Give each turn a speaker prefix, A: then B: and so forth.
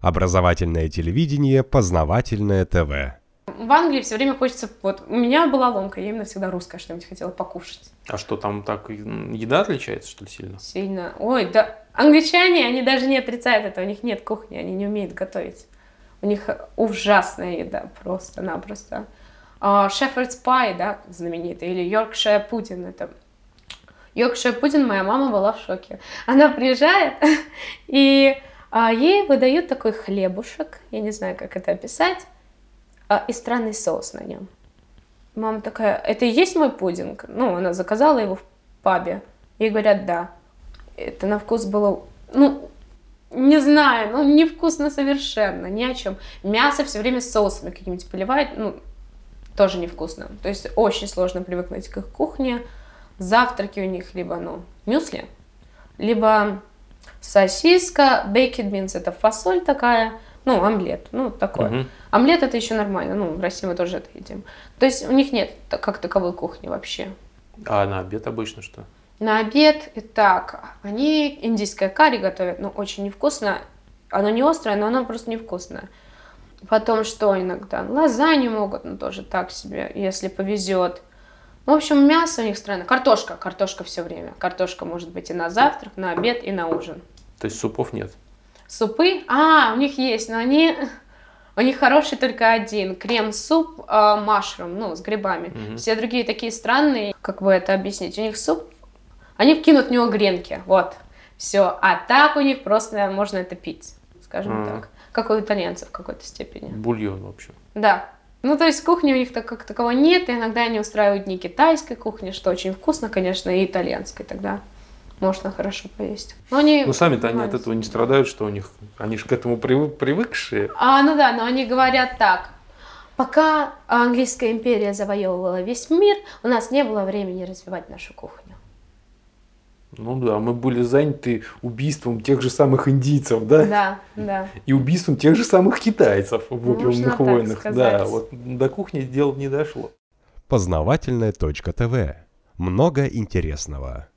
A: Образовательное телевидение, познавательное ТВ.
B: В Англии все время хочется... Вот у меня была ломка, я именно всегда русское что-нибудь хотела покушать.
C: А что там так еда отличается, что ли, сильно?
B: Сильно. Ой, да. Англичане, они даже не отрицают это, у них нет кухни, они не умеют готовить. У них ужасная еда, просто-напросто. А, Shepherd's Pie, да, знаменитый, или Yorkshire Пудин, это Йоркшир Пудин, моя мама была в шоке. Она приезжает, и а, ей выдают такой хлебушек, я не знаю, как это описать, а, и странный соус на нем. Мама такая, это и есть мой пудинг? Ну, она заказала его в пабе. Ей говорят, да. Это на вкус было, ну, не знаю, ну, невкусно совершенно, ни о чем. Мясо все время соусами какими-то поливает, ну, тоже невкусно. То есть очень сложно привыкнуть к их кухне. Завтраки у них либо, ну, мюсли, либо сосиска, baked beans, это фасоль такая, ну, омлет, ну, такое.
C: Мгм.
B: Омлет это еще нормально, ну, в России мы тоже это едим. То есть у них нет как таковой кухни вообще.
C: А на обед обычно что?
B: На обед, и так, они индийское карри готовят, ну, очень невкусно. Оно не острое, но оно просто невкусное. Потом что иногда? Лазанью могут, но тоже так себе, если повезет. В общем, мясо у них странно. Картошка, картошка все время. Картошка может быть и на завтрак, на обед, и на ужин.
C: То есть супов нет?
B: Супы? А, у них есть, но они... У них хороший только один. Крем-суп э, машрум, ну, с грибами.
C: Мгм.
B: Все другие такие странные. Как бы это объяснить? У них суп... Они вкинут в него гренки. Вот. Все. А так у них просто можно это пить. Скажем
C: Мгм.
B: так. Как у итальянцев в какой-то степени.
C: Бульон, в общем.
B: Да. Ну, то есть кухни у них так, как такового нет, и иногда они устраивают дни китайской кухни, что очень вкусно, конечно, и итальянской тогда можно хорошо поесть. Но они...
C: Ну, сами-то они от этого не страдают, что у них... Они же к этому привы- привыкшие.
B: А, ну да, но они говорят так. Пока английская империя завоевывала весь мир, у нас не было времени развивать нашу кухню.
C: Ну да, мы были заняты убийством тех же самых индийцев, да?
B: Да, да.
C: И убийством тех же самых китайцев в
B: Можно
C: опиумных войнах. Да, вот до кухни дело не дошло.
A: Познавательное точка ТВ. Много интересного.